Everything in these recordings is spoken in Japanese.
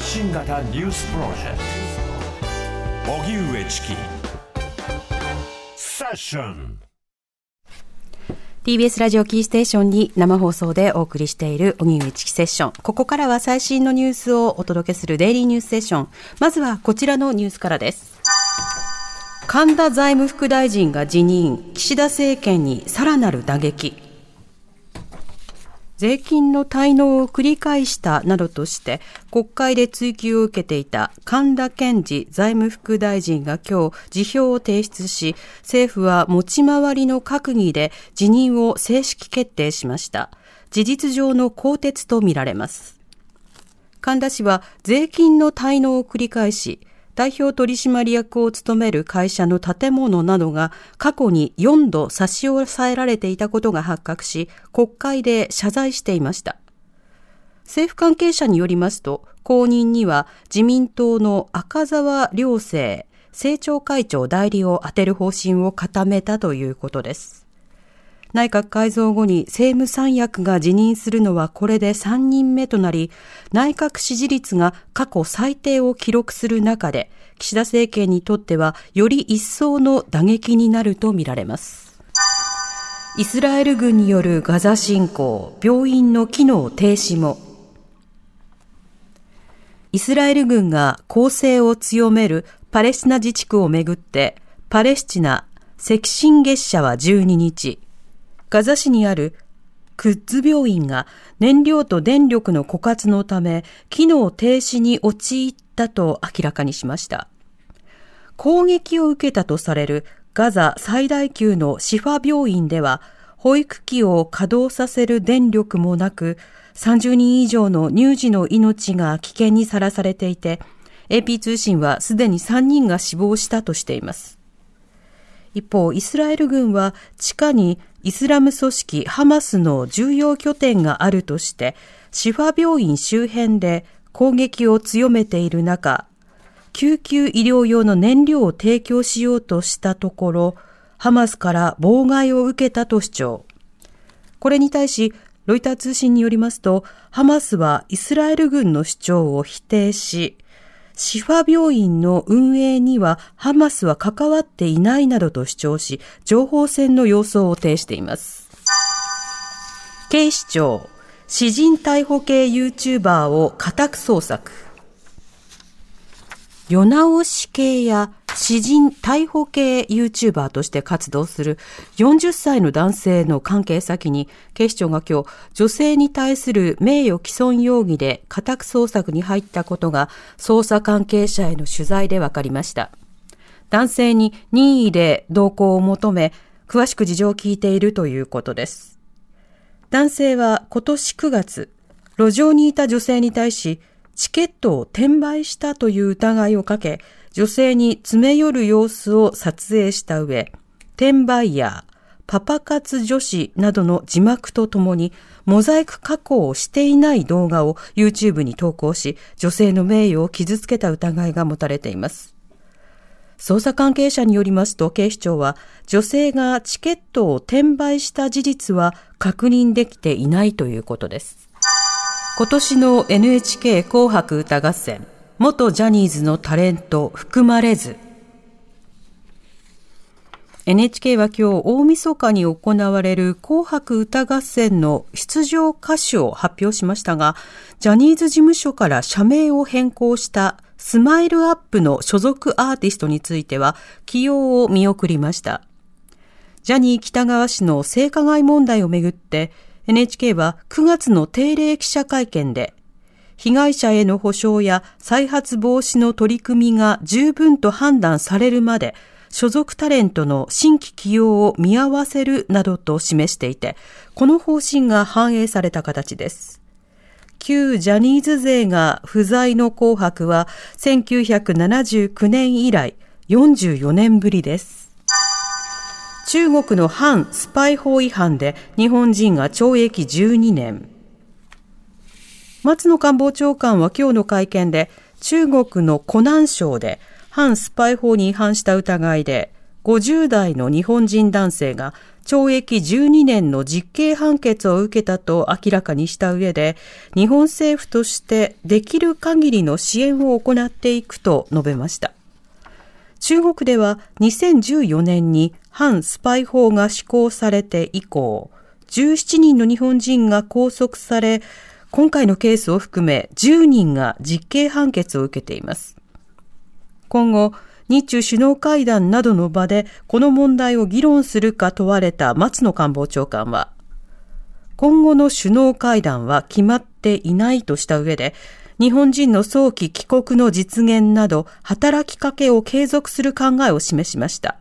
発信型ニュースプロジェクト荻上チキセッション TBS ラジオキーステーションに生放送でお送りしている荻上チキセッション。ここからは最新のニュースをお届けするデイリーニュースセッション。まずはこちらのニュースからです。神田財務副大臣が辞任、岸田政権にさらなる打撃。税金の滞納を繰り返したなどとして国会で追及を受けていた神田健二財務副大臣が今日辞表を提出し政府は持ち回りの閣議で辞任を正式決定しました。事実上の更迭とみられます。神田氏は税金の滞納を繰り返し代表取締役を務める会社の建物などが過去に4度差し押さえられていたことが発覚し、国会で謝罪していました。政府関係者によりますと、後任には自民党の赤澤良生政調会長代理を充てる方針を固めたということです。内閣改造後に政務三役が辞任するのはこれで3人目となり、内閣支持率が過去最低を記録する中で、岸田政権にとってはより一層の打撃になるとみられます。イスラエル軍によるガザ侵攻、病院の機能停止も。イスラエル軍が攻勢を強めるパレスチナ自治区をめぐって、パレスチナ赤新月社は12日、ガザ市にあるクッズ病院が燃料と電力の枯渇のため機能停止に陥ったと明らかにしました。攻撃を受けたとされるガザ最大級のシファ病院では保育器を稼働させる電力もなく30人以上の乳児の命が危険にさらされていて AP 通信はすでに3人が死亡したとしています。一方、イスラエル軍は地下にイスラム組織ハマスの重要拠点があるとして、シファ病院周辺で攻撃を強めている中、救急医療用の燃料を提供しようとしたところ、ハマスから妨害を受けたと主張。これに対し、ロイター通信によりますと、ハマスはイスラエル軍の主張を否定し、シファ病院の運営にはハマスは関わっていないなどと主張し、情報戦の様相を呈しています。警視庁、詩人逮捕系 YouTuber を家宅捜索。世直し系や詩人逮捕系 YouTuber として活動する40歳の男性の関係先に警視庁が今日女性に対する名誉毀損容疑で家宅捜索に入ったことが捜査関係者への取材で分かりました。男性に任意で同行を求め詳しく事情を聞いているということです。男性は今年9月、路上にいた女性に対しチケットを転売したという疑いをかけ、女性に詰め寄る様子を撮影した上、転売ヤー、パパ活女子などの字幕とともに、モザイク加工をしていない動画を YouTube に投稿し、女性の名誉を傷つけた疑いが持たれています。捜査関係者によりますと、警視庁は、女性がチケットを転売した事実は確認できていないということです。今年の NHK 紅白歌合戦、元ジャニーズのタレント含まれず、NHK は今日大晦日に行われる紅白歌合戦の出場歌手を発表しましたが、ジャニーズ事務所から社名を変更したスマイルアップの所属アーティストについては起用を見送りました。ジャニー喜多川氏の性加害問題をめぐって NHK は9月の定例記者会見で、被害者への補償や再発防止の取り組みが十分と判断されるまで、所属タレントの新規起用を見合わせるなどと示していて、この方針が反映された形です。旧ジャニーズ勢が不在の紅白は1979年以来44年ぶりです。中国の反スパイ法違反で日本人が懲役12年。松野官房長官は今日の会見で中国の湖南省で反スパイ法に違反した疑いで50代の日本人男性が懲役12年の実刑判決を受けたと明らかにした上で、日本政府としてできる限りの支援を行っていくと述べました。中国では2014年に反スパイ法が施行されて以降、17人の日本人が拘束され、今回のケースを含め10人が実刑判決を受けています。今後、日中首脳会談などの場でこの問題を議論するか問われた松野官房長官は、今後の首脳会談は決まっていないとした上で、日本人の早期帰国の実現など働きかけを継続する考えを示しました。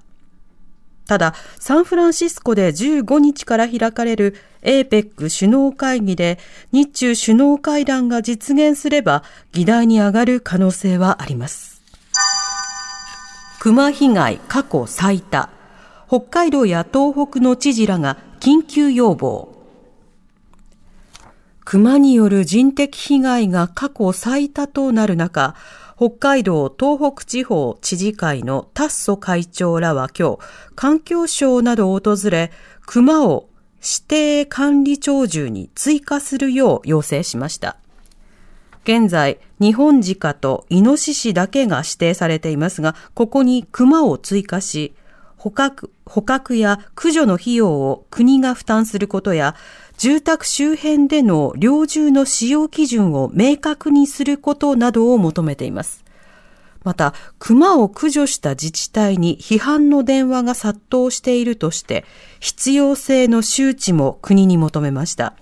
ただ、サンフランシスコで15日から開かれる APEC 首脳会議で日中首脳会談が実現すれば議題に上がる可能性はあります。熊被害過去最多。北海道や東北の知事らが緊急要望。熊による人的被害が過去最多となる中、北海道東北地方知事会のタッソ会長らは今日、環境省などを訪れ、熊を指定管理鳥獣に追加するよう要請しました。現在、日本鹿とイノシシだけが指定されていますが、ここに熊を追加し、捕獲、捕獲や駆除の費用を国が負担することや、住宅周辺での猟銃の使用基準を明確にすることなどを求めています。また、熊を駆除した自治体に批判の電話が殺到しているとして、必要性の周知も国に求めました。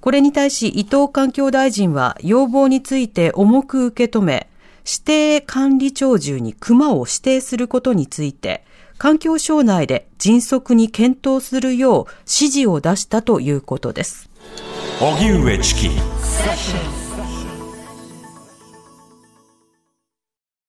これに対し伊藤環境大臣は要望について重く受け止め、指定管理鳥獣に熊を指定することについて、環境省内で迅速に検討するよう指示を出したということです。荻上チキ